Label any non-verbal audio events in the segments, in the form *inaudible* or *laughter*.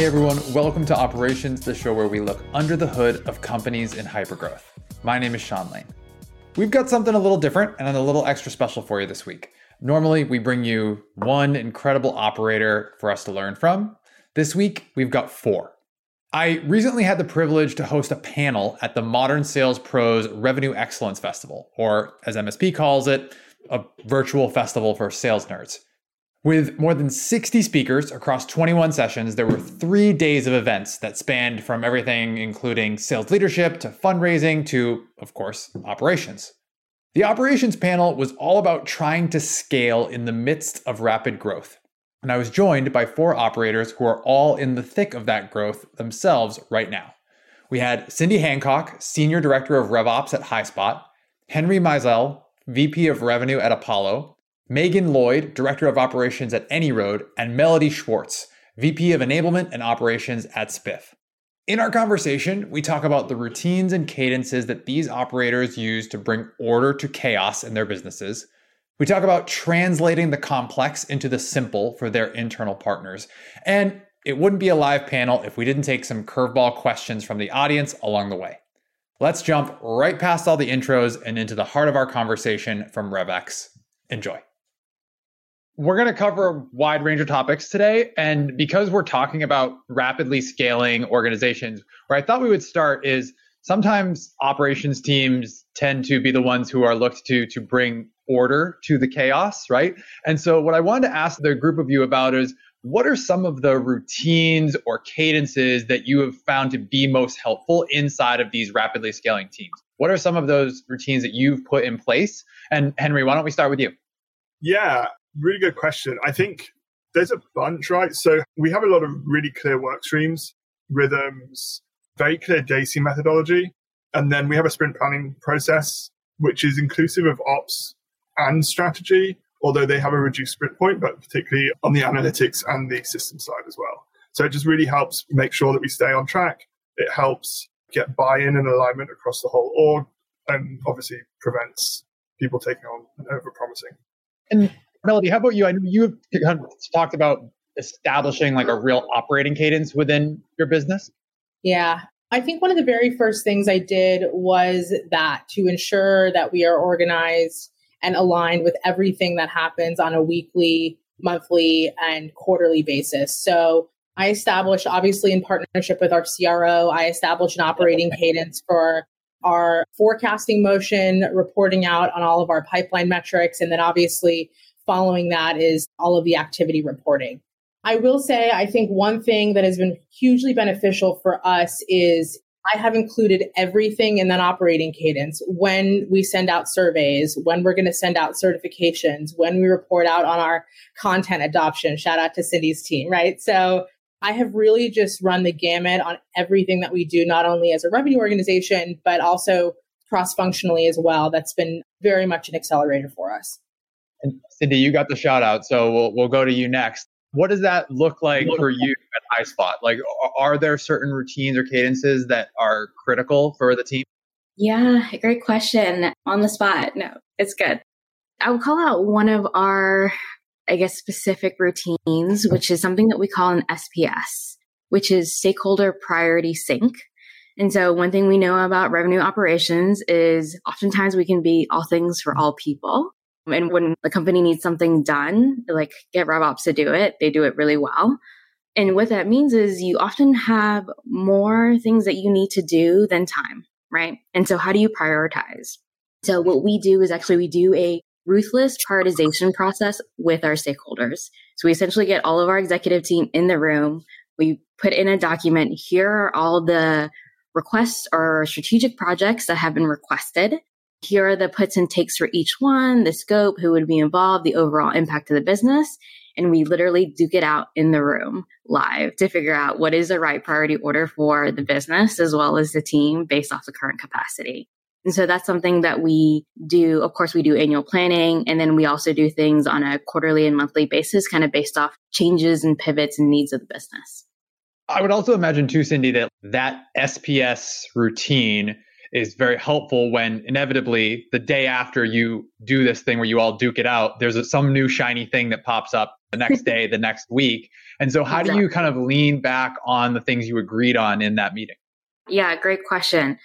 Hey everyone, welcome to Operations, the show where we look under the hood of companies in hypergrowth. My name is Sean Lane. We've got something a little different and a little extra special for you this week. Normally, we bring you one incredible operator for us to learn from. This week, we've got four. I recently had the privilege to host a panel at the Modern Sales Pros Revenue Excellence Festival, or as MSP calls it, a virtual festival for sales nerds. With more than 60 speakers across 21 sessions, there were three days of events that spanned from everything including sales leadership to fundraising to, of course, operations. The operations panel was all about trying to scale in the midst of rapid growth. And I was joined by four operators who are all in the thick of that growth themselves right now. We had Cindy Hancock, Senior Director of RevOps at HighSpot, Henry Mizel, VP of Revenue at Apollo, Meagan Lloyd, Director of Operations at AnyRoad, and Melodie Schwartz, VP of Enablement and Operations at Spiff. In our conversation, we talk about the routines and cadences that these operators use to bring order to chaos in their businesses. We talk about translating the complex into the simple for their internal partners. And it wouldn't be a live panel if we didn't take some curveball questions from the audience along the way. Let's jump right past all the intros and into the heart of our conversation from RevX. Enjoy. We're going to cover a wide range of topics today. And because we're talking about rapidly scaling organizations, where I thought we would start is sometimes operations teams tend to be the ones who are looked to to bring order to the chaos, right? And so what I wanted to ask the group of you about is what are some of the routines or cadences that you have found to be most helpful inside of these rapidly scaling teams? What are some of those routines that you've put in place? And Henry, why don't we start with you? Yeah, really good question. I think there's a bunch, right? So we have a lot of really clear work streams, rhythms, very clear DACI methodology. And then we have a sprint planning process, which is inclusive of ops and strategy, although they have a reduced sprint point, but particularly on the analytics and the system side as well. So it just really helps make sure that we stay on track. It helps get buy in and alignment across the whole org, and obviously prevents people taking on over promising. And Melodie, how about you? I know you have talked about establishing like a real operating cadence within your business. Yeah. I think one of the very first things I did was that to ensure that we are organized and aligned with everything that happens on a weekly, monthly, and quarterly basis. So I established, obviously, in partnership with our CRO, I established an operating cadence for our forecasting motion, reporting out on all of our pipeline metrics, and then obviously following that is all of the activity reporting. I will say, I think one thing that has been hugely beneficial for us is I have included everything in that operating cadence when we send out surveys, when we're going to send out certifications, when we report out on our content adoption. Shout out to Cindy's team, right? So I have really just run the gamut on everything that we do, not only as a revenue organization, but also cross functionally as well. That's been very much an accelerator for us. And Cindy, you got the shout out, so we'll we'll go to you next. What does that look like for you at HighSpot? Like, are there certain routines or cadences that are critical for the team? Yeah, great question. On the spot. No, it's good. I would call out one of our, I guess, specific routines, which is something that we call an SPS, which is stakeholder priority sync. And so, one thing we know about revenue operations is oftentimes we can be all things for all people. And when the company needs something done, like get RevOps to do it, they do it really well. And what that means is you often have more things that you need to do than time, right? And so how do you prioritize? So what we do is actually we do a ruthless prioritization process with our stakeholders. So we essentially get all of our executive team in the room. We put in a document. Here are all the requests or strategic projects that have been requested here are the puts and takes for each one, the scope, who would be involved, the overall impact of the business. And we literally duke it out in the room live to figure out what is the right priority order for the business as well as the team based off the current capacity. And so that's something that we do. Of course, we do annual planning and then we also do things on a quarterly and monthly basis, kind of based off changes and pivots and needs of the business. I would also imagine too, Cindy, that that SPS routine is very helpful when inevitably the day after you do this thing where you all duke it out, there's a, some new shiny thing that pops up the next day, the next week. And so, how exactly. do you kind of lean back on the things you agreed on in that meeting? Yeah, great question.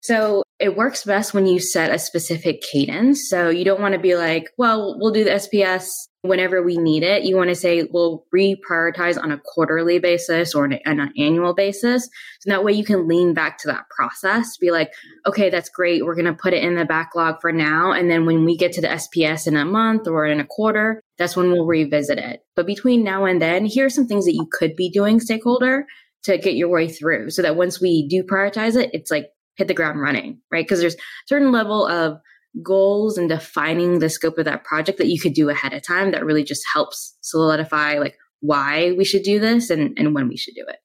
So it works best when you set a specific cadence. So you don't want to be like, well, we'll do the SPS whenever we need it. You want to say, we'll reprioritize on a quarterly basis or on an annual basis. So that way you can lean back to that process, be like, okay, that's great. We're going to put it in the backlog for now. And then when we get to the SPS in a month or in a quarter, that's when we'll revisit it. But between now and then, here are some things that you could be doing, stakeholder, to get your way through so that once we do prioritize it, it's like hit the ground running, right? Because there's a certain level of goals and defining the scope of that project that you could do ahead of time that really just helps solidify like why we should do this and, and when we should do it.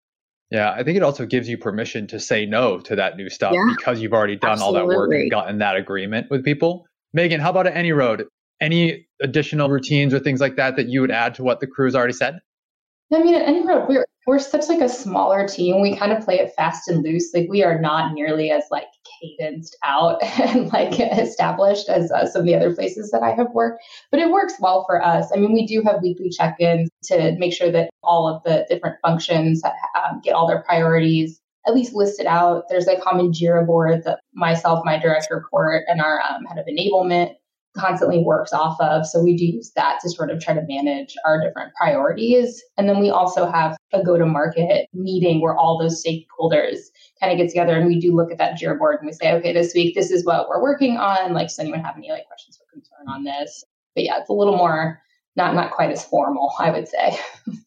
Yeah, I think it also gives you permission to say no to that new stuff yeah, because you've already done absolutely. all that work and gotten that agreement with people. Meagan, how about at AnyRoad? Any additional routines or things like that that you would add to what the crew's already said? I mean, at AnyRoad, we're we're such like a smaller team. We kind of play it fast and loose. Like we are not nearly as like cadenced out *laughs* and like established as uh, some of the other places that I have worked. But it works well for us. I mean, we do have weekly check-ins to make sure that all of the different functions um, get all their priorities at least listed out. There's a common Jira board that myself, my direct report, and our um, head of enablement constantly works off of. So we do use that to sort of try to manage our different priorities. And then we also have a go to market meeting where all those stakeholders kind of get together and we do look at that Jira board and we say, okay, this week, this is what we're working on. Like, does anyone have any like questions or concern on this? But yeah, it's a little more not not quite as formal, I would say. *laughs*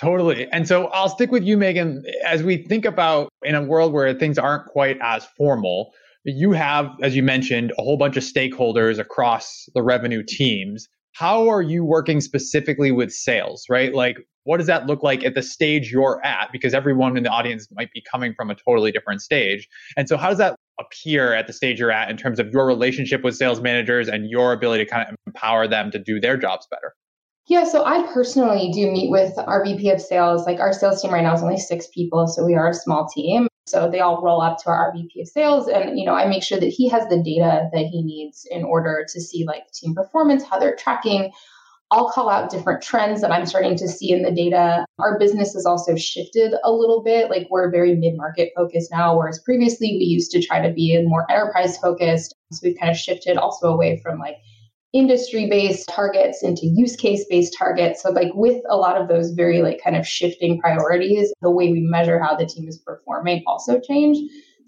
Totally. And so I'll stick with you, Meagan, as we think about in a world where things aren't quite as formal, you have, as you mentioned, a whole bunch of stakeholders across the revenue teams. How are you working specifically with sales, right? Like, what does that look like at the stage you're at? Because everyone in the audience might be coming from a totally different stage. And so, how does that appear at the stage you're at in terms of your relationship with sales managers and your ability to kind of empower them to do their jobs better? Yeah, so I personally do meet with our VP of sales. Like our sales team right now is only six people, so we are a small team. So they all roll up to our VP of sales, and you know I make sure that he has the data that he needs in order to see like team performance, how they're tracking. I'll call out different trends that I'm starting to see in the data. Our business has also shifted a little bit. Like we're very mid market focused now, whereas previously we used to try to be more enterprise focused. So we've kind of shifted also away from like industry based targets into use case based targets. So, like with a lot of those very like kind of shifting priorities, the way we measure how the team is performing also change.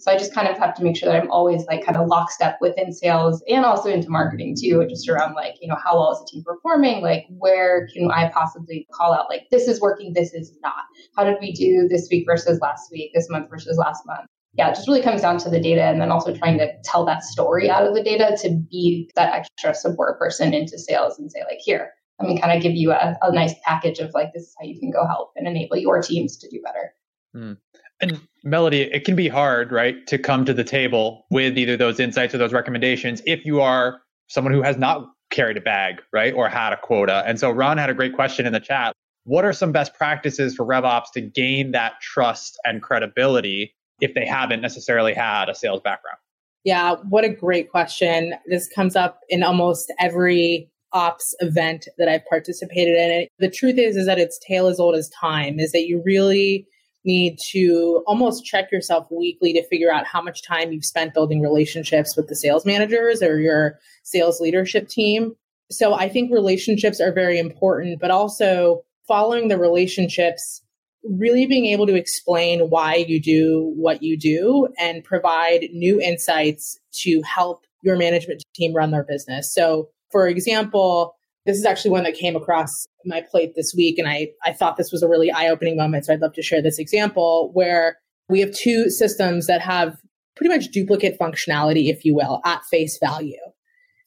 So I just kind of have to make sure that I'm always like kind of lockstep within sales and also into marketing too, just around like, you know, how well is the team performing? Like where can I possibly call out like this is working, this is not. How did we do this week versus last week, this month versus last month? Yeah, it just really comes down to the data and then also trying to tell that story out of the data to be that extra support person into sales and say, like, here, let me kind of give you a, a nice package of like, this is how you can go help and enable your teams to do better. Mm. And Melodie, it can be hard, right, to come to the table with either those insights or those recommendations if you are someone who has not carried a bag, right, or had a quota. And so Ron had a great question in the chat. What are some best practices for RevOps to gain that trust and credibility if they haven't necessarily had a sales background? Yeah, what a great question. This comes up in almost every ops event that I've participated in. The truth is is that it's tale as old as time, is that you really need to almost check yourself weekly to figure out how much time you've spent building relationships with the sales managers or your sales leadership team. So I think relationships are very important, but also following the relationships really being able to explain why you do what you do and provide new insights to help your management team run their business. So, for example, this is actually one that came across my plate this week, and I, I thought this was a really eye opening moment. So, I'd love to share this example where we have two systems that have pretty much duplicate functionality, if you will, at face value.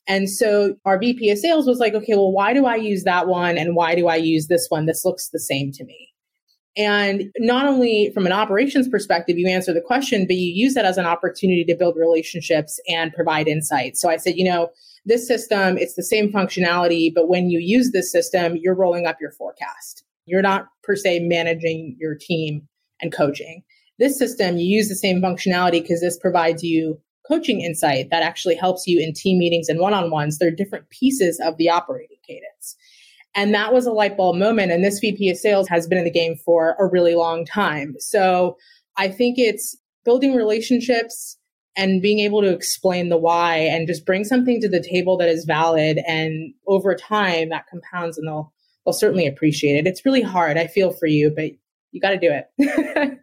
And so our VP of sales was like, okay, well, why do I use that one? And why do I use this one? This looks the same to me. And not only from an operations perspective, you answer the question, but you use that as an opportunity to build relationships and provide insights. So I said, you know, this system, it's the same functionality, but when you use this system, you're rolling up your forecast. You're not per se managing your team and coaching. This system, you use the same functionality because this provides you coaching insight that actually helps you in team meetings and one on ones. They're different pieces of the operating cadence. And that was a light bulb moment. And this VP of sales has been in the game for a really long time. So I think it's building relationships and being able to explain the why and just bring something to the table that is valid. And over time, that compounds and they'll, they'll certainly appreciate it. It's really hard. I feel for you, but you got to do it. *laughs*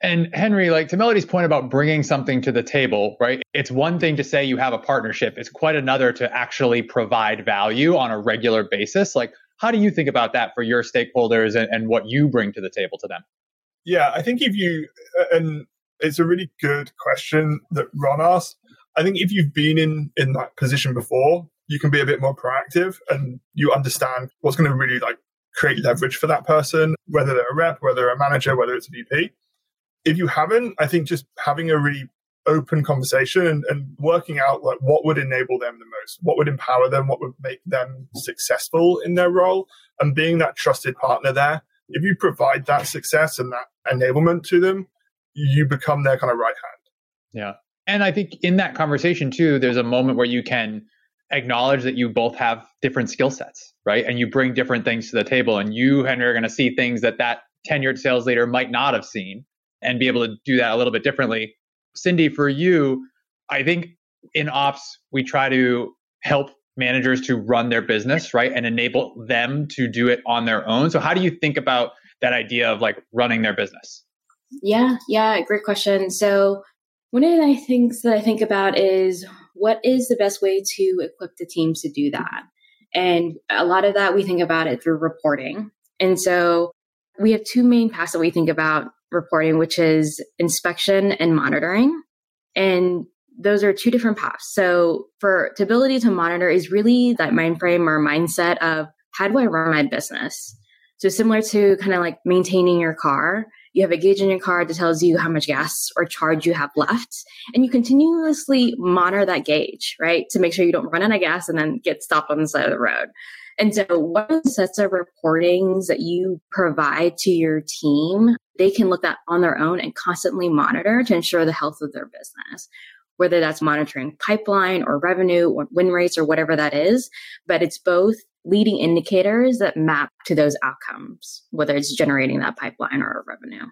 And Henry, like to Melodie's point about bringing something to the table, right? It's one thing to say you have a partnership. It's quite another to actually provide value on a regular basis. Like, how do you think about that for your stakeholders and, and what you bring to the table to them? Yeah, I think if you, and it's a really good question that Ron asked. I think if you've been in in that position before, you can be a bit more proactive and you understand what's going to really like create leverage for that person, whether they're a rep, whether a manager, whether it's a VP if you haven't, I think just having a really open conversation and, working out like what would enable them the most, what would empower them, what would make them successful in their role, and being that trusted partner there. If you provide that success and that enablement to them, you become their kind of right hand. Yeah. And I think in that conversation too, there's a moment where you can acknowledge that you both have different skill sets, right? And you bring different things to the table. And you, Henry, are going to see things that that tenured sales leader might not have seen and be able to do that a little bit differently. Cindy, for you, I think in ops, we try to help managers to run their business, right? And enable them to do it on their own. So, how do you think about that idea of like running their business? Yeah, yeah, great question. So, one of the things that I think about is what is the best way to equip the teams to do that? And a lot of that we think about it through reporting. And so we have two main paths that we think about reporting, which is inspection and monitoring. And those are two different paths. So for ability to monitor is really that mind frame or mindset of how do I run my business? So similar to kind of like maintaining your car, you have a gauge in your car that tells you how much gas or charge you have left. And you continuously monitor that gauge, right? To make sure you don't run out of gas and then get stopped on the side of the road. And so what sets of reportings that you provide to your team they can look at on their own and constantly monitor to ensure the health of their business whether that's monitoring pipeline or revenue or win rates or whatever that is. But it's both leading indicators that map to those outcomes, whether it's generating that pipeline or revenue.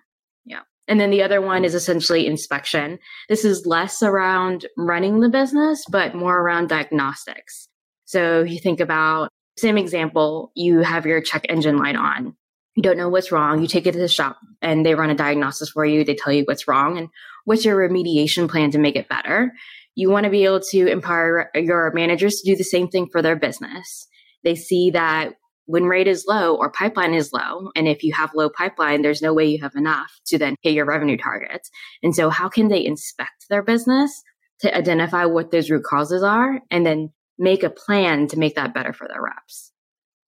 Yeah. And then the other one is essentially inspection. This is less around running the business, but more around diagnostics. So you think about same example, you have your check engine light on you don't know what's wrong. You take it to the shop and they run a diagnosis for you. They tell you what's wrong and what's your remediation plan to make it better. You want to be able to empower your managers to do the same thing for their business. They see that win rate is low or pipeline is low. And if you have low pipeline, there's no way you have enough to then hit your revenue targets. And so how can they inspect their business to identify what those root causes are and then make a plan to make that better for their reps?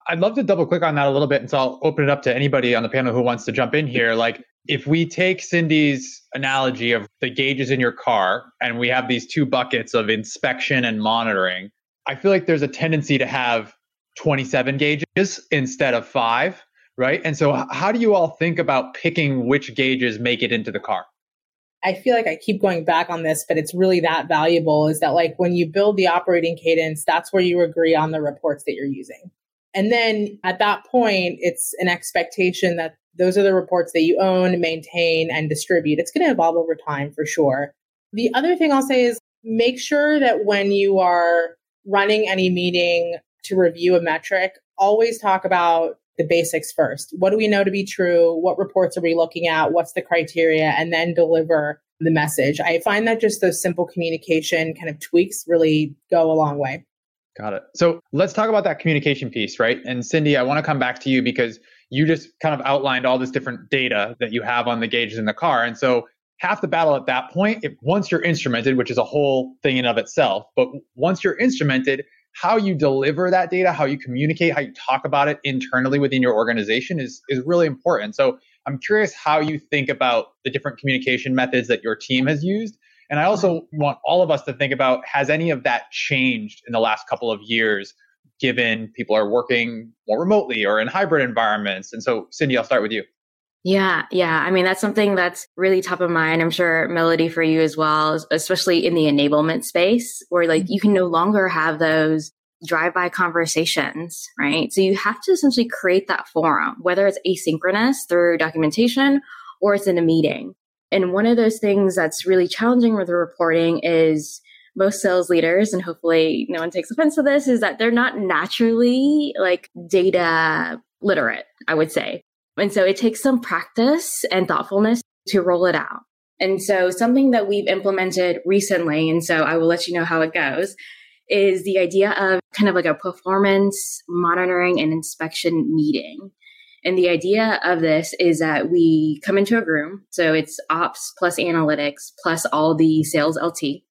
I'd love to double click on that a little bit. And so I'll open it up to anybody on the panel who wants to jump in here. Like, if we take Cindy's analogy of the gauges in your car and we have these two buckets of inspection and monitoring, I feel like there's a tendency to have 27 gauges instead of five, right? And so, how do you all think about picking which gauges make it into the car? I feel like I keep going back on this, but it's really that valuable is that like when you build the operating cadence, that's where you agree on the reports that you're using. And then at that point, it's an expectation that those are the reports that you own, maintain, and distribute. It's going to evolve over time for sure. The other thing I'll say is make sure that when you are running any meeting to review a metric, always talk about the basics first. What do we know to be true? What reports are we looking at? What's the criteria? And then deliver the message. I find that just those simple communication kind of tweaks really go a long way. Got it. So let's talk about that communication piece, right? And Cindy, I want to come back to you because you just kind of outlined all this different data that you have on the gauges in the car. And so half the battle at that point, if once you're instrumented, which is a whole thing in of itself, but once you're instrumented, how you deliver that data, how you communicate, how you talk about it internally within your organization is is really important. So I'm curious how you think about the different communication methods that your team has used and I mm-hmm. also want all of us to think about has any of that changed in the last couple of years, given people are working more remotely or in hybrid environments? And so, Cindy, I'll start with you. Yeah, yeah. I mean, that's something that's really top of mind. I'm sure Melodie for you as well, especially in the enablement space where like mm-hmm. you can no longer have those drive by conversations, right? So you have to essentially create that forum, whether it's asynchronous through documentation or it's in a meeting. And one of those things that's really challenging with the reporting is most sales leaders, and hopefully no one takes offense to this, is that they're not naturally like data literate, I would say. And so it takes some practice and thoughtfulness to roll it out. And so something that we've implemented recently, and so I will let you know how it goes, is the idea of kind of like a performance monitoring and inspection meeting. And the idea of this is that we come into a room. So it's ops plus analytics plus all the sales LT.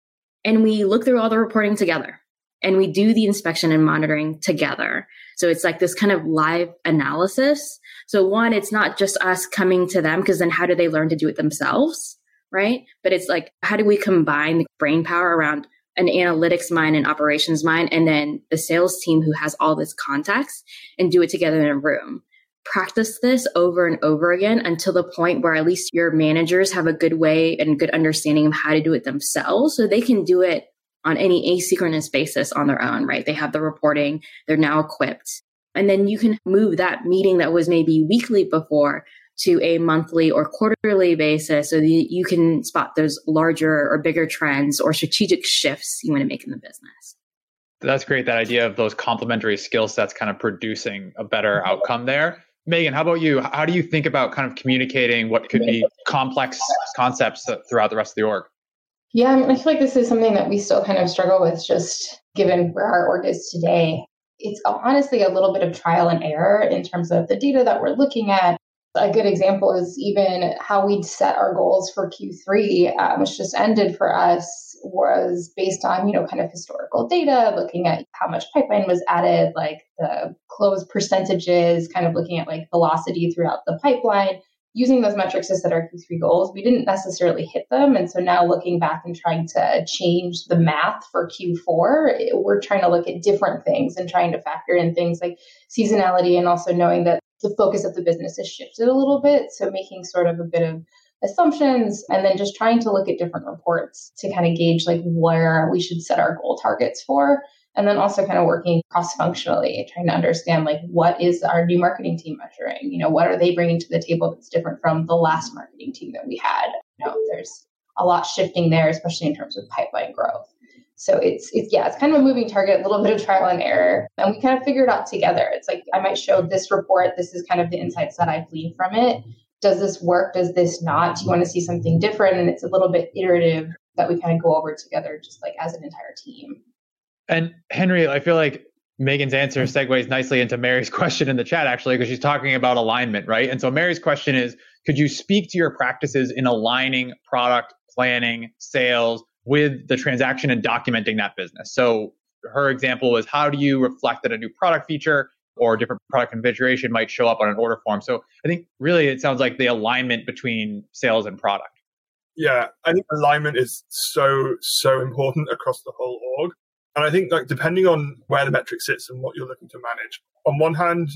And we look through all the reporting together and we do the inspection and monitoring together. So it's like this kind of live analysis. So one, it's not just us coming to them because then how do they learn to do it themselves? Right. But it's like, how do we combine the brain power around an analytics mind and operations mind and then the sales team who has all this context and do it together in a room? practice this over and over again until the point where at least your managers have a good way and good understanding of how to do it themselves so they can do it on any asynchronous basis on their own, right? They have the reporting, they're now equipped. And then you can move that meeting that was maybe weekly before to a monthly or quarterly basis so that you can spot those larger or bigger trends or strategic shifts you want to make in the business. That's great. That idea of those complementary skill sets kind of producing a better mm-hmm. outcome there. Meagan, how about you? How do you think about kind of communicating what could be complex concepts throughout the rest of the org? Yeah, I, mean, I feel like this is something that we still kind of struggle with just given where our org is today. It's honestly a little bit of trial and error in terms of the data that we're looking at. A good example is even how we'd set our goals for Q3, um, which just ended for us was based on, you know, kind of historical data, looking at how much pipeline was added, like the close percentages, kind of looking at like velocity throughout the pipeline, using those metrics to set our Q3 goals. We didn't necessarily hit them. And so now looking back and trying to change the math for Q4, we're trying to look at different things and trying to factor in things like seasonality and also knowing that the focus of the business has shifted a little bit. So making sort of a bit of assumptions and then just trying to look at different reports to kind of gauge like where we should set our goal targets for and then also kind of working cross functionally trying to understand like what is our new marketing team measuring you know what are they bringing to the table that's different from the last marketing team that we had you know there's a lot shifting there especially in terms of pipeline growth so it's it's yeah it's kind of a moving target a little bit of trial and error and we kind of figure it out together it's like i might show this report this is kind of the insights that i've gleaned from it does this work? Does this not? Do you want to see something different? And it's a little bit iterative that we kind of go over together, just like as an entire team. And Henry, I feel like Meagan's answer mm-hmm. segues nicely into Mary's *laughs* question in the chat, actually, because she's talking about alignment, right? And so Mary's question is Could you speak to your practices in aligning product planning, sales with the transaction and documenting that business? So her example was How do you reflect that a new product feature or different product configuration might show up on an order form. So I think really it sounds like the alignment between sales and product. Yeah, I think alignment is so, so important across the whole org. And I think like depending on where the metric sits and what you're looking to manage, on one hand,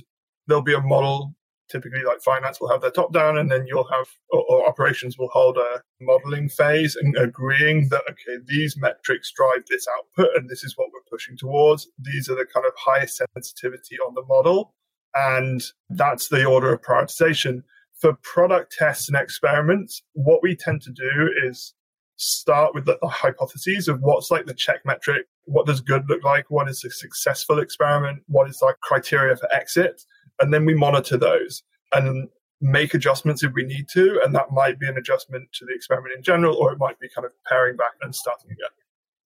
there'll be a model typically like finance will have their top down and then you'll have or, or, operations will hold a modeling phase and agreeing that okay these metrics drive this output and this is what we're pushing towards. These are the kind of highest sensitivity on the model. And that's the order of prioritization. For product tests and experiments what we tend to do is start with the, the hypotheses of what's like the check metric what does good look like what is a successful experiment what is like criteria for exit and then we monitor those and make adjustments if we need to. And that might be an adjustment to the experiment in general, or it might be kind of paring back and starting again.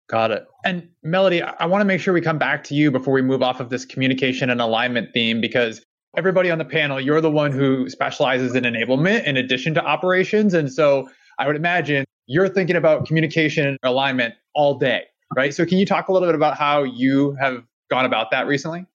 Got it. And Melodie, I want to make sure we come back to you before we move off of this communication and alignment theme because everybody on the panel, you're the one who specializes in enablement in addition to operations. And so I would imagine you're thinking about communication and alignment all day, right? So can you talk a little bit about how you have gone about that recently?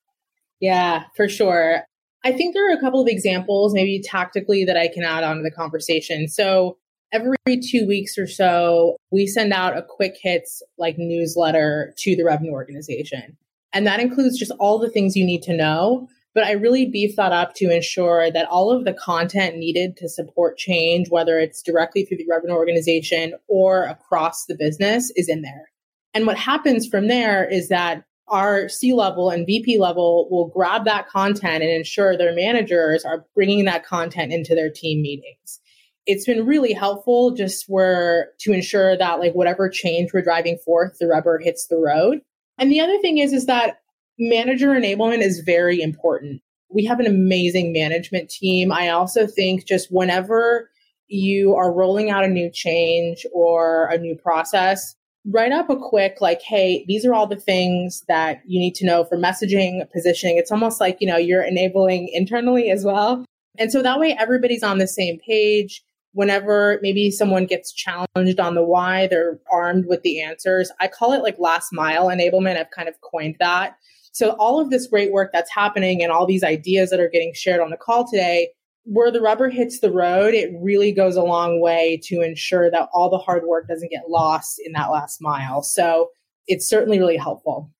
Yeah, for sure. I think there are a couple of examples, maybe tactically, that I can add on to the conversation. So every two weeks or so, we send out a quick hits like newsletter to the revenue organization. And that includes just all the things you need to know but I really beef that up to ensure that all of the content needed to support change, whether it's directly through the revenue organization or across the business, is in there. And what happens from there is that our C level and VP level will grab that content and ensure their managers are bringing that content into their team meetings. It's been really helpful just where to ensure that like whatever change we're driving forth, the rubber hits the road. And the other thing is, is that manager enablement is very important. We have an amazing management team. I also think just whenever you are rolling out a new change or a new process, write up a quick like hey these are all the things that you need to know for messaging positioning. It's almost like you know you're enabling internally as well. And so that way everybody's on the same page. Whenever maybe someone gets challenged on the why they're armed with the answers. I call it like last mile enablement. I've kind of coined that. So all of this great work that's happening and all these ideas that are getting shared on the call today where the rubber hits the road, it really goes a long way to ensure that all the hard work doesn't get lost in that last mile. So it's certainly really helpful.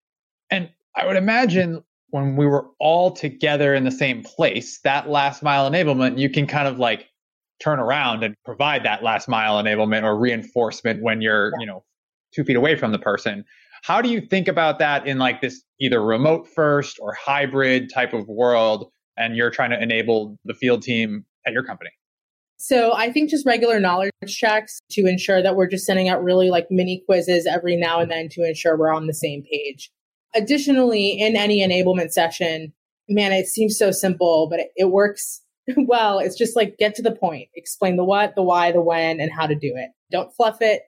And I would imagine when we were all together in the same place, that last mile enablement, you can kind of like turn around and provide that last mile enablement or reinforcement when you're, yeah. you know, two feet away from the person. How do you think about that in like this either remote first or hybrid type of world and you're trying to enable the field team at your company? So I think just regular knowledge checks to ensure that we're just sending out really like mini quizzes every now and then to ensure we're on the same page. Additionally, in any enablement session, man, it seems so simple, but it, it works *laughs* well. It's just like get to the point, explain the what, the why, the when, and how to do it. Don't fluff it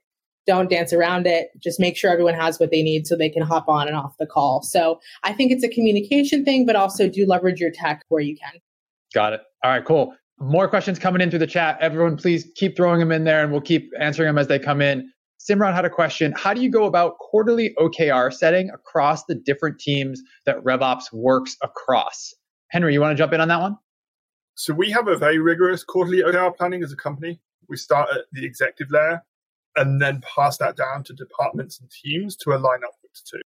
don't dance around it. Just make sure everyone has what they need so they can hop on and off the call. So I think it's a communication thing, but also do leverage your tech where you can. Got it. All right, cool. More questions coming in through the chat. Everyone, please keep throwing them in there and we'll keep answering them as they come in. Simran had a question. How do you go about quarterly OKR setting across the different teams that RevOps works across? Henry, you want to jump in on that one? So we have a very rigorous quarterly OKR planning as a company. We start at the executive layer and then pass that down to departments and teams to align upwards to.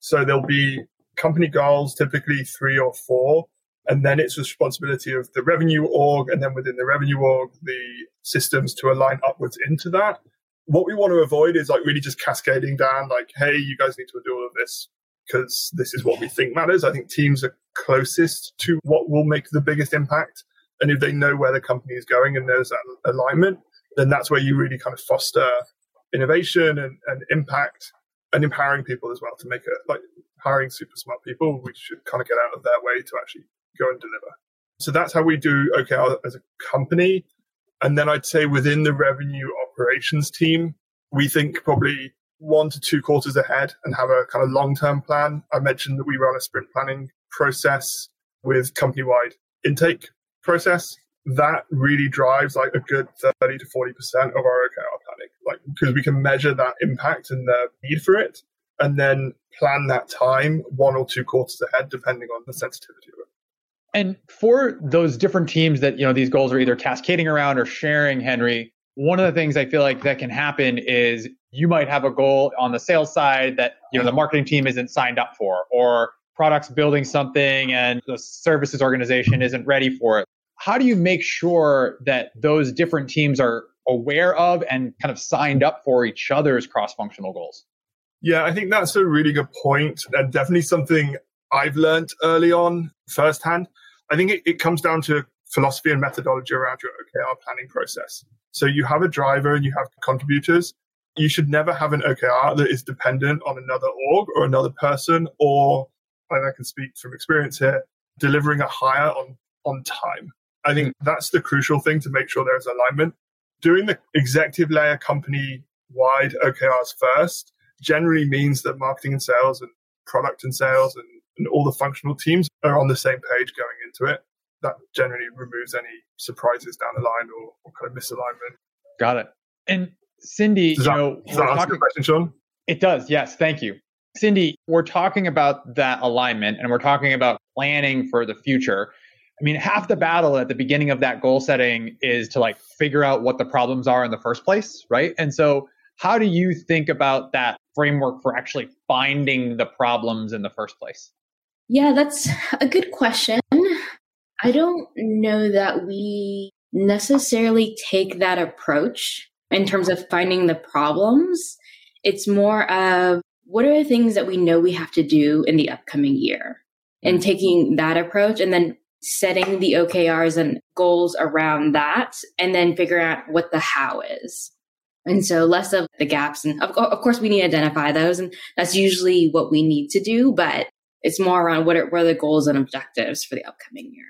So there'll be company goals, typically three or four, and then it's the responsibility of the revenue org, and then within the revenue org, the systems to align upwards into that. What we want to avoid is like really just cascading down, like, hey, you guys need to do all of this because this is what we think matters. I think teams are closest to what will make the biggest impact. And if they know where the company is going and there's that alignment, then that's where you really kind of foster innovation and, and impact and empowering people as well to make it like hiring super smart people. We should kind of get out of their way to actually go and deliver. So that's how we do OKR as a company. And then I'd say within the revenue operations team, we think probably one to two quarters ahead and have a kind of long term plan. I mentioned that we run a sprint planning process with company wide intake process that really drives like a good 30 to 40% of our OKR planning, like because we can measure that impact and the need for it and then plan that time one or two quarters ahead, depending on the sensitivity of it. And for those different teams that, you know, these goals are either cascading around or sharing, Henry, one of the things I feel like that can happen is you might have a goal on the sales side that, you know, the marketing team isn't signed up for, or products building something and the services organization isn't ready for it how do you make sure that those different teams are aware of and kind of signed up for each other's cross functional goals? Yeah, I think that's a really good point and definitely something I've learned early on firsthand. I think it, it comes down to philosophy and methodology around your OKR planning process. So you have a driver and you have contributors. You should never have an OKR that is dependent on another org or another person or, and I can speak from experience here, delivering a hire on, on time. I think that's the crucial thing to make sure there's alignment. Doing the executive layer company wide OKRs first generally means that marketing and sales and product and sales and, and all the functional teams are on the same page going into it. That generally removes any surprises down the line or, or kind of misalignment. Got it. And Cindy, does you that, know, does that answer talking, question, Sean? It does. Yes. Thank you. Cindy, we're talking about that alignment and we're talking about planning for the future. I mean, half the battle at the beginning of that goal setting is to like figure out what the problems are in the first place, right? And so, how do you think about that framework for actually finding the problems in the first place? Yeah, that's a good question. I don't know that we necessarily take that approach in terms of finding the problems. It's more of what are the things that we know we have to do in the upcoming year and mm-hmm. taking that approach and then setting the OKRs and goals around that and then figuring out what the how is. And so less of the gaps. And of, of course, we need to identify those. And that's usually what we need to do. But it's more around what are, what are the goals and objectives for the upcoming year.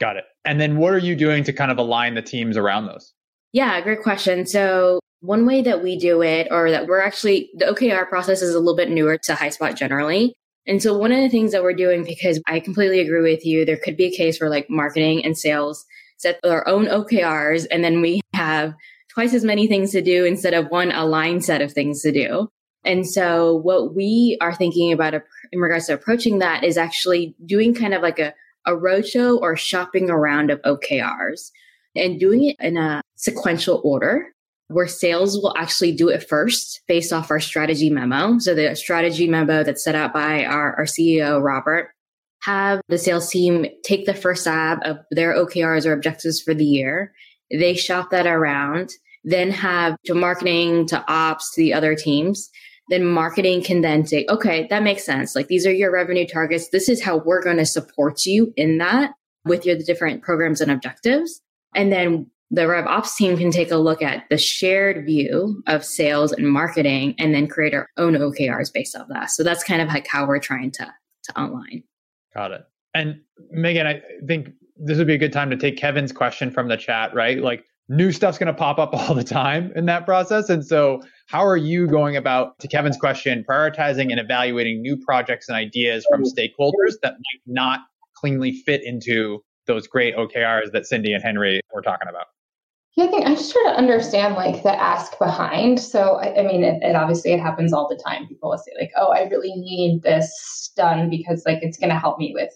Got it. And then what are you doing to kind of align the teams around those? Yeah, great question. So one way that we do it, or that we're actually, the OKR process is a little bit newer to HighSpot generally. And so one of the things that we're doing, because I completely agree with you, there could be a case where like marketing and sales set their own OKRs, and then we have twice as many things to do instead of one aligned set of things to do. And so what we are thinking about in regards to approaching that is actually doing kind of like a, a roadshow or shopping around of OKRs and doing it in a sequential order where sales will actually do it first based off our strategy memo. So the strategy memo that's set out by our, our CEO, Robert, have the sales team take the first stab of their OKRs or objectives for the year. They shop that around, then have to marketing to ops to the other teams. Then marketing can then say, okay, that makes sense. Like these are your revenue targets. This is how we're going to support you in that with your different programs and objectives. And then the Rev Ops team can take a look at the shared view of sales and marketing and then create our own OKRs based off that. So that's kind of like how we're trying to to align. Got it. And Meagan, I think this would be a good time to take Kevin's question from the chat, right? Like new stuff's going to pop up *laughs* all the time in that process. And so, how are you going about, to Kevin's question, prioritizing and evaluating new projects and ideas from stakeholders that might not cleanly fit into those great OKRs that Cindy and Henry were talking about? Yeah, I think I just try to understand like the ask behind. So I, I mean, it, it, obviously it happens all the time. People will say like, "Oh, I really need this done because like it's going to help me with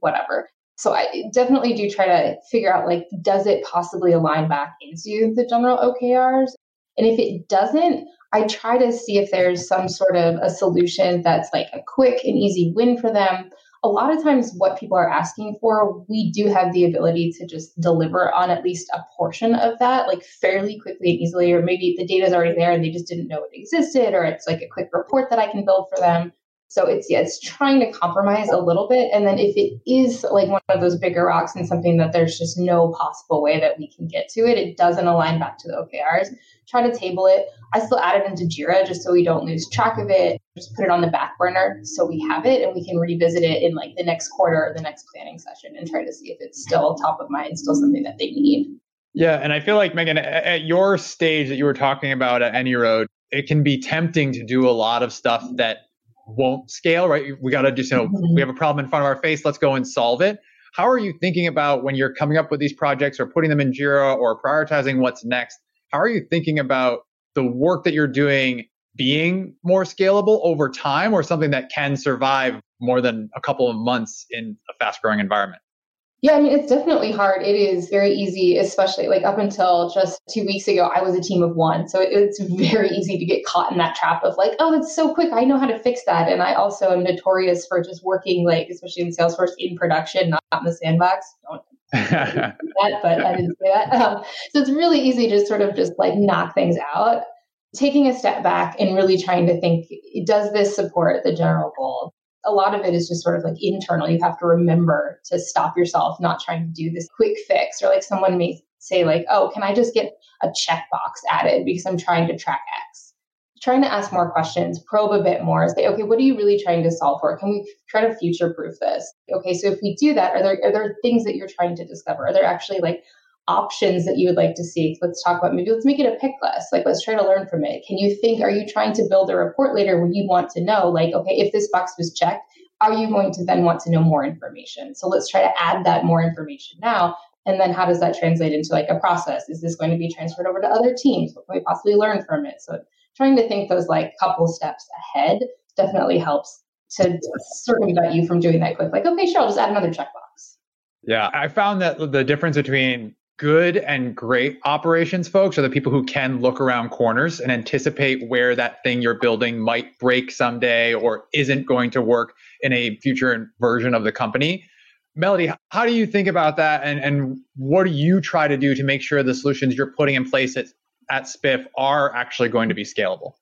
whatever." So I definitely do try to figure out like, does it possibly align back into the general OKRs? And if it doesn't, I try to see if there's some sort of a solution that's like a quick and easy win for them a lot of times what people are asking for, we do have the ability to just deliver on at least a portion of that, like fairly quickly and easily, or maybe the data is already there and they just didn't know it existed, or it's like a quick report that I can build for them. So it's yeah, it's trying to compromise a little bit. And then if it is like one of those bigger rocks and something that there's just no possible way that we can get to it, it doesn't align back to the OKRs. Try to table it. I still add it into Jira just so we don't lose track of it. Just put it on the back burner so we have it and we can revisit it in like the next quarter or the next planning session and try to see if it's still top of mind, still something that they need. Yeah, and I feel like Meagan, at your stage that you were talking about at AnyRoad, it can be tempting to do a lot of stuff that won't scale, right? We got to just, you know, mm-hmm. we have a problem in front of our face. Let's go and solve it. How are you thinking about when you're coming up with these projects or putting them in Jira or prioritizing what's next? How are you thinking about the work that you're doing being more scalable over time or something that can survive more than a couple of months in a fast growing environment? Yeah, I mean, it's definitely hard. It is very easy, especially like up until just two weeks ago, I was a team of one. So it's very easy to get caught in that trap of like, oh, that's so quick. I know how to fix that. And I also am notorious for just working, like, especially in Salesforce, in production, not in the sandbox. Don't *laughs* that, but I didn't say that. Um, so it's really easy to sort of just like knock things out. Taking a step back and really trying to think, does this support the general goal? A lot of it is just sort of like internal. You have to remember to stop yourself, not trying to do this quick fix. Or like someone may say, like, oh, can I just get a checkbox added because I'm trying to track X? Trying to ask more questions, probe a bit more, say, okay, what are you really trying to solve for? Can we try to future proof this? Okay, so if we do that, are there are there things that you're trying to discover? Are there actually like options that you would like to see. Let's talk about maybe let's make it a pick list. Like let's try to learn from it. Can you think, are you trying to build a report later where you want to know, like, okay, if this box was checked, are you going to then want to know more information? So let's try to add that more information now. And then how does that translate into like a process? Is this going to be transferred over to other teams? What can we possibly learn from it? So trying to think those like couple steps ahead definitely helps to circumvent you from doing that quick. Like, okay, sure, I'll just add another checkbox. Yeah, I found that the difference between good and great operations folks are the people who can look around corners and anticipate where that thing you're building might break someday or isn't going to work in a future version of the company. Melodie, how do you think about that? And, and what do you try to do to make sure the solutions you're putting in place at, at Spiff are actually going to be scalable?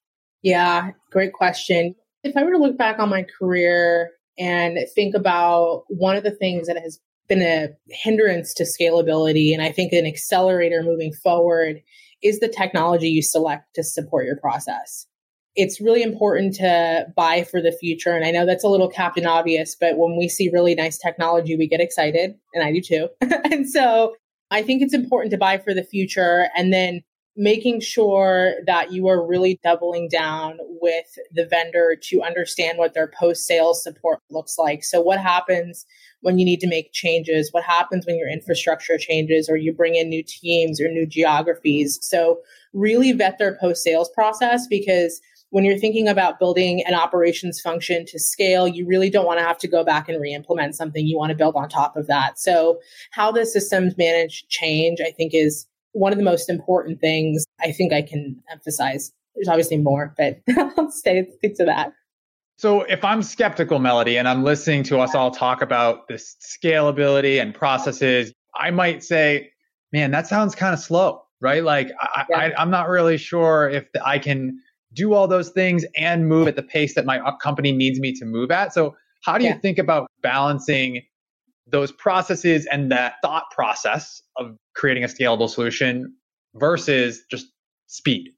Yeah, great question. If I were to look back on my career and think about one of the things that has been a hindrance to scalability and I think an accelerator moving forward is the technology you select to support your process. It's really important to buy for the future. And I know that's a little captain obvious, but when we see really nice technology, we get excited, and I do too. *laughs* and so I think it's important to buy for the future and then making sure that you are really doubling down with the vendor to understand what their post sales support looks like. So, what happens when you need to make changes? What happens when your infrastructure changes or you bring in new teams or new geographies? So, really vet their post sales process because when you're thinking about building an operations function to scale, you really don't want to have to go back and re-implement something. You want to build on top of that. So how the systems manage change, I think is one of the most important things I think I can emphasize. There's obviously more, but *laughs* I'll stay to that. So if I'm skeptical, Melodie, and I'm listening to us all talk about this scalability and processes, I might say, man, that sounds kind of slow, right? Like I, yeah. I, I'm not really sure if I can do all those things and move at the pace that my company needs me to move at. So how do you think about balancing those processes and that thought process of creating a scalable solution versus just speed.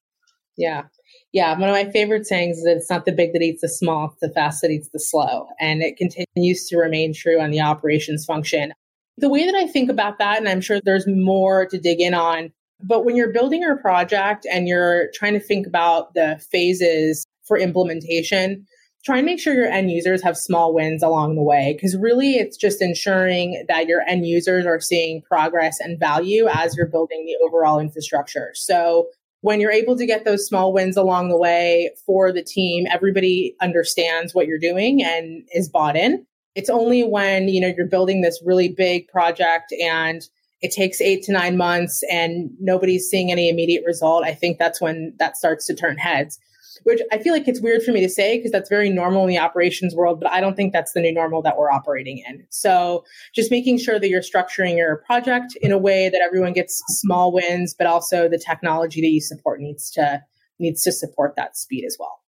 Yeah. Yeah. One of my favorite sayings is that it's not the big that eats the small, it's the fast that eats the slow. And it continues to remain true on the operations function. The way that I think about that, and I'm sure there's more to dig in on, but when you're building your project and you're trying to think about the phases for implementation, try and make sure your end users have small wins along the way because really it's just ensuring that your end users are seeing progress and value as you're building the overall infrastructure. So when you're able to get those small wins along the way for the team, everybody understands what you're doing and is bought in. It's only when, you know, you're building this really big project and it takes eight to nine months and nobody's seeing any immediate result. I think that's when that starts to turn heads which I feel like it's weird for me to say because that's very normal in the operations world, but I don't think that's the new normal that we're operating in. So just making sure that you're structuring your project in a way that everyone gets small wins, but also the technology that you support needs to needs to support that speed as well.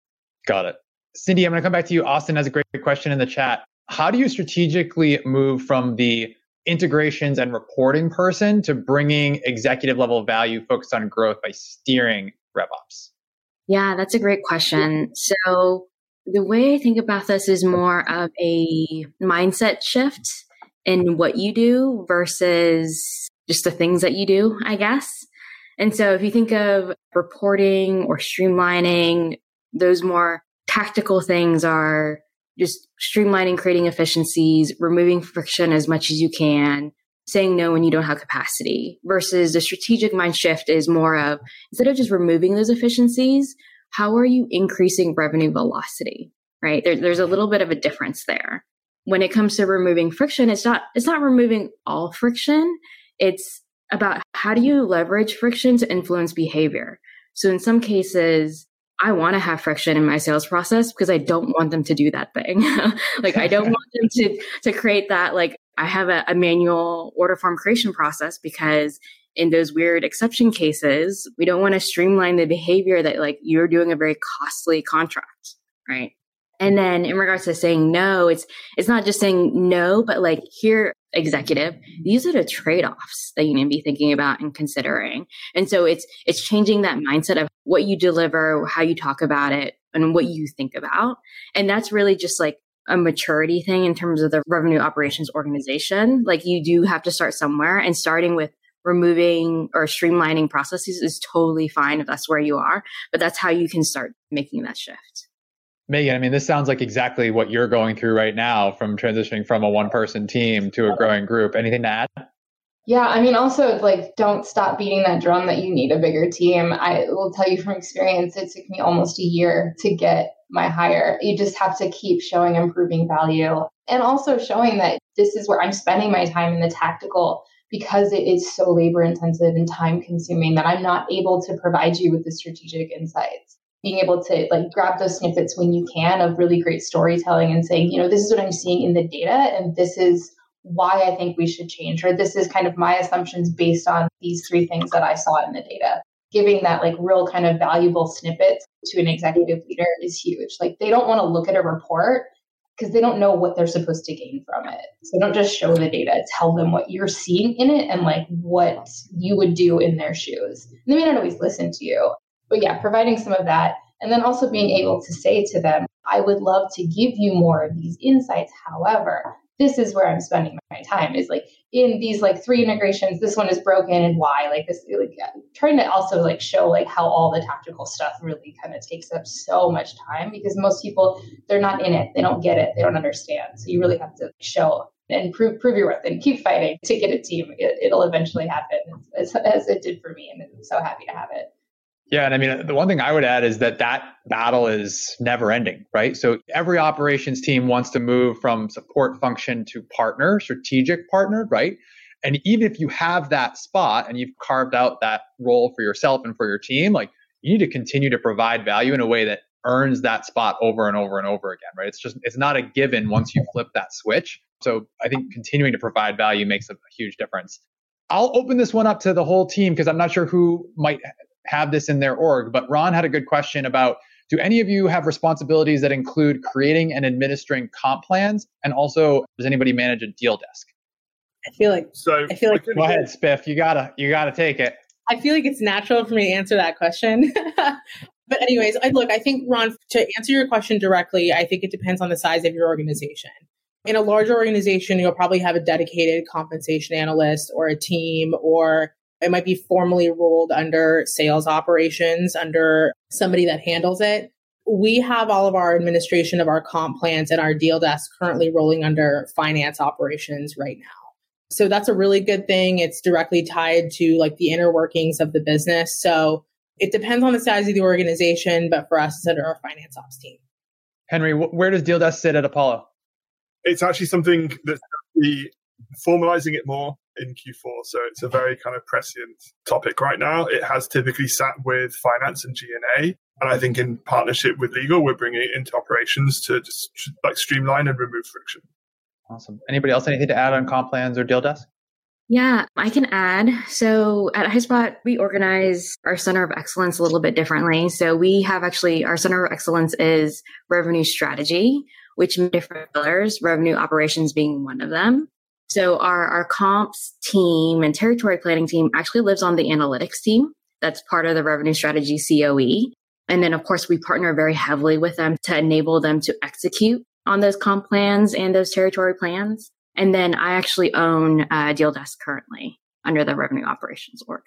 Got it. Cindy, I'm going to come back to you. Austin has a great question in the chat. How do you strategically move from the integrations and reporting person to bringing executive level value focused on growth by steering RevOps? Yeah, that's a great question. So, the way I think about this is more of a mindset shift in what you do versus just the things that you do, I guess. And so, if you think of reporting or streamlining, those more tactical things are just streamlining, creating efficiencies, removing friction as much as you can, saying no when you don't have capacity versus the strategic mind shift is more of instead of just removing those efficiencies, how are you increasing revenue velocity? Right. There, there's a little bit of a difference there. When it comes to removing friction, it's not, it's not removing all friction. It's about how do you leverage friction to influence behavior? So in some cases, I want to have friction in my sales process because I don't want them to do that thing. *laughs* like I don't want them to to create that like I have a, a, manual order form creation process because in those weird exception cases, we don't want to streamline the behavior that like you're doing a very costly contract, right? And then in regards to saying no, it's it's not just saying no, but like here, executive, these are the trade-offs that you need to be thinking about and considering. And so it's it's changing that mindset of what you deliver, how you talk about it, and what you think about. And that's really just like a maturity thing in terms of the revenue operations organization. Like you do have to start somewhere and starting with removing or streamlining processes is totally fine if that's where you are, but that's how you can start making that shift. Meagan, I mean, this sounds like exactly what you're going through right now from transitioning from a one person team to a growing group. Anything to add? Yeah, I mean, also, like, don't stop beating that drum that you need a bigger team. I will tell you from experience, it took me almost a year to get my hire. You just have to keep showing improving value and also showing that this is where I'm spending my time in the tactical because it is so labor intensive and time consuming that I'm not able to provide you with the strategic insights. Being able to like grab those snippets when you can of really great storytelling and saying, you know, this is what I'm seeing in the data and this is why I think we should change, or this is kind of my assumptions based on these three things that I saw in the data. Giving that like real kind of valuable snippets to an executive leader is huge. Like they don't want to look at a report because they don't know what they're supposed to gain from it. So don't just show the data, tell them what you're seeing in it and like what you would do in their shoes. And they may not always listen to you. But yeah, providing some of that. And then also being able to say to them, I would love to give you more of these insights. However, this is where I'm spending my time is like in these like three integrations, this one is broken and why like this, like trying to also like show like how all the tactical stuff really kind of takes up so much time because most people, they're not in it. They don't get it. They don't understand. So you really have to show and prove, prove your worth and keep fighting to get a team. It, will eventually happen as, as it did for me. And I'm so happy to have it. Yeah, and I mean the one thing I would add is that that battle is never ending, right? So every operations team wants to move from support function to partner, strategic partner, right? And even if you have that spot and you've carved out that role for yourself and for your team, like you need to continue to provide value in a way that earns that spot over and over and over again, right? It's just it's not a given once you flip that switch. So I think continuing to provide value makes a, huge difference. I'll open this one up to the whole team because I'm not sure who might have this in their org. But Ron had a good question about do any of you have responsibilities that include creating and administering comp plans? And also, does anybody manage a deal desk? I feel like so. I feel like go ahead, Spiff. You gotta you gotta take it. I feel like it's natural for me to answer that question. *laughs* but anyways, I look. I think Ron, to answer your question directly, I think it depends on the size of your organization. In a larger organization, you'll probably have a dedicated compensation analyst or a team or it might be formally rolled under sales operations, under somebody that handles it. We have all of our administration of our comp plans and our deal desk currently rolling under finance operations right now. So that's a really good thing. It's directly tied to like the inner workings of the business. So it depends on the size of the organization, but for us, it's under our finance ops team. Henry, where does deal desk sit at Apollo? It's actually something that's formalizing it more in Q4. So it's a very kind of prescient topic right now. It has typically sat with finance and G&A. And I think in partnership with legal, we're bringing it into operations to just like streamline and remove friction. Awesome. Anybody else anything to add on comp plans or deal desk? Yeah, I can add. So at HighSpot, we organize our center of excellence a little bit differently. So we have actually our center of excellence is revenue strategy, which different pillars, revenue operations being one of them. So our, our comps team and territory planning team actually lives on the analytics team. That's part of the revenue strategy COE. And then of course we partner very heavily with them to enable them to execute on those comp plans and those territory plans. And then I actually own deal desk currently under the revenue operations org.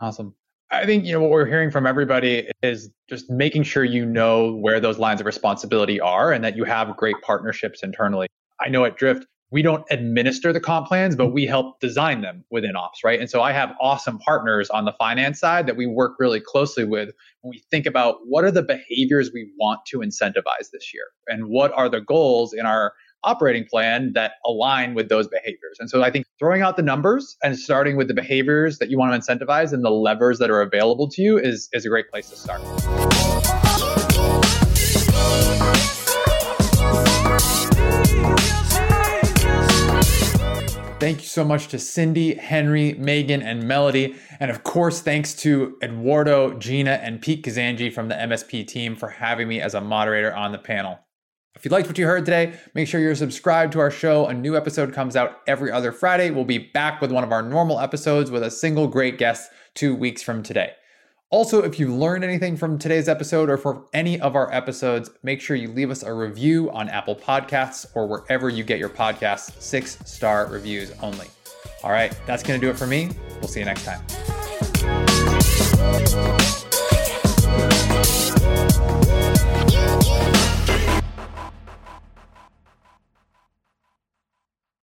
Awesome. I think you know what we're hearing from everybody is just making sure you know where those lines of responsibility are and that you have great partnerships internally. I know at Drift we don't administer the comp plans, but we help design them within ops, right? And so I have awesome partners on the finance side that we work really closely with when we think about what are the behaviors we want to incentivize this year and what are the goals in our operating plan that align with those behaviors. And so I think throwing out the numbers and starting with the behaviors that you want to incentivize and the levers that are available to you is, is a great place to start. Thank you so much to Cindy, Henry, Meagan, and Melodie. And of course, thanks to Eduardo, Gina, and Pete Kazanjy from the MSP team for having me as a moderator on the panel. If you liked what you heard today, make sure you're subscribed to our show. A new episode comes out every other Friday. We'll be back with one of our normal episodes with a single great guest two weeks from today. Also, if you learned anything from today's episode or from any of our episodes, make sure you leave us a review on Apple Podcasts or wherever you get your podcasts, six star reviews only. All right, that's going to do it for me. We'll see you next time.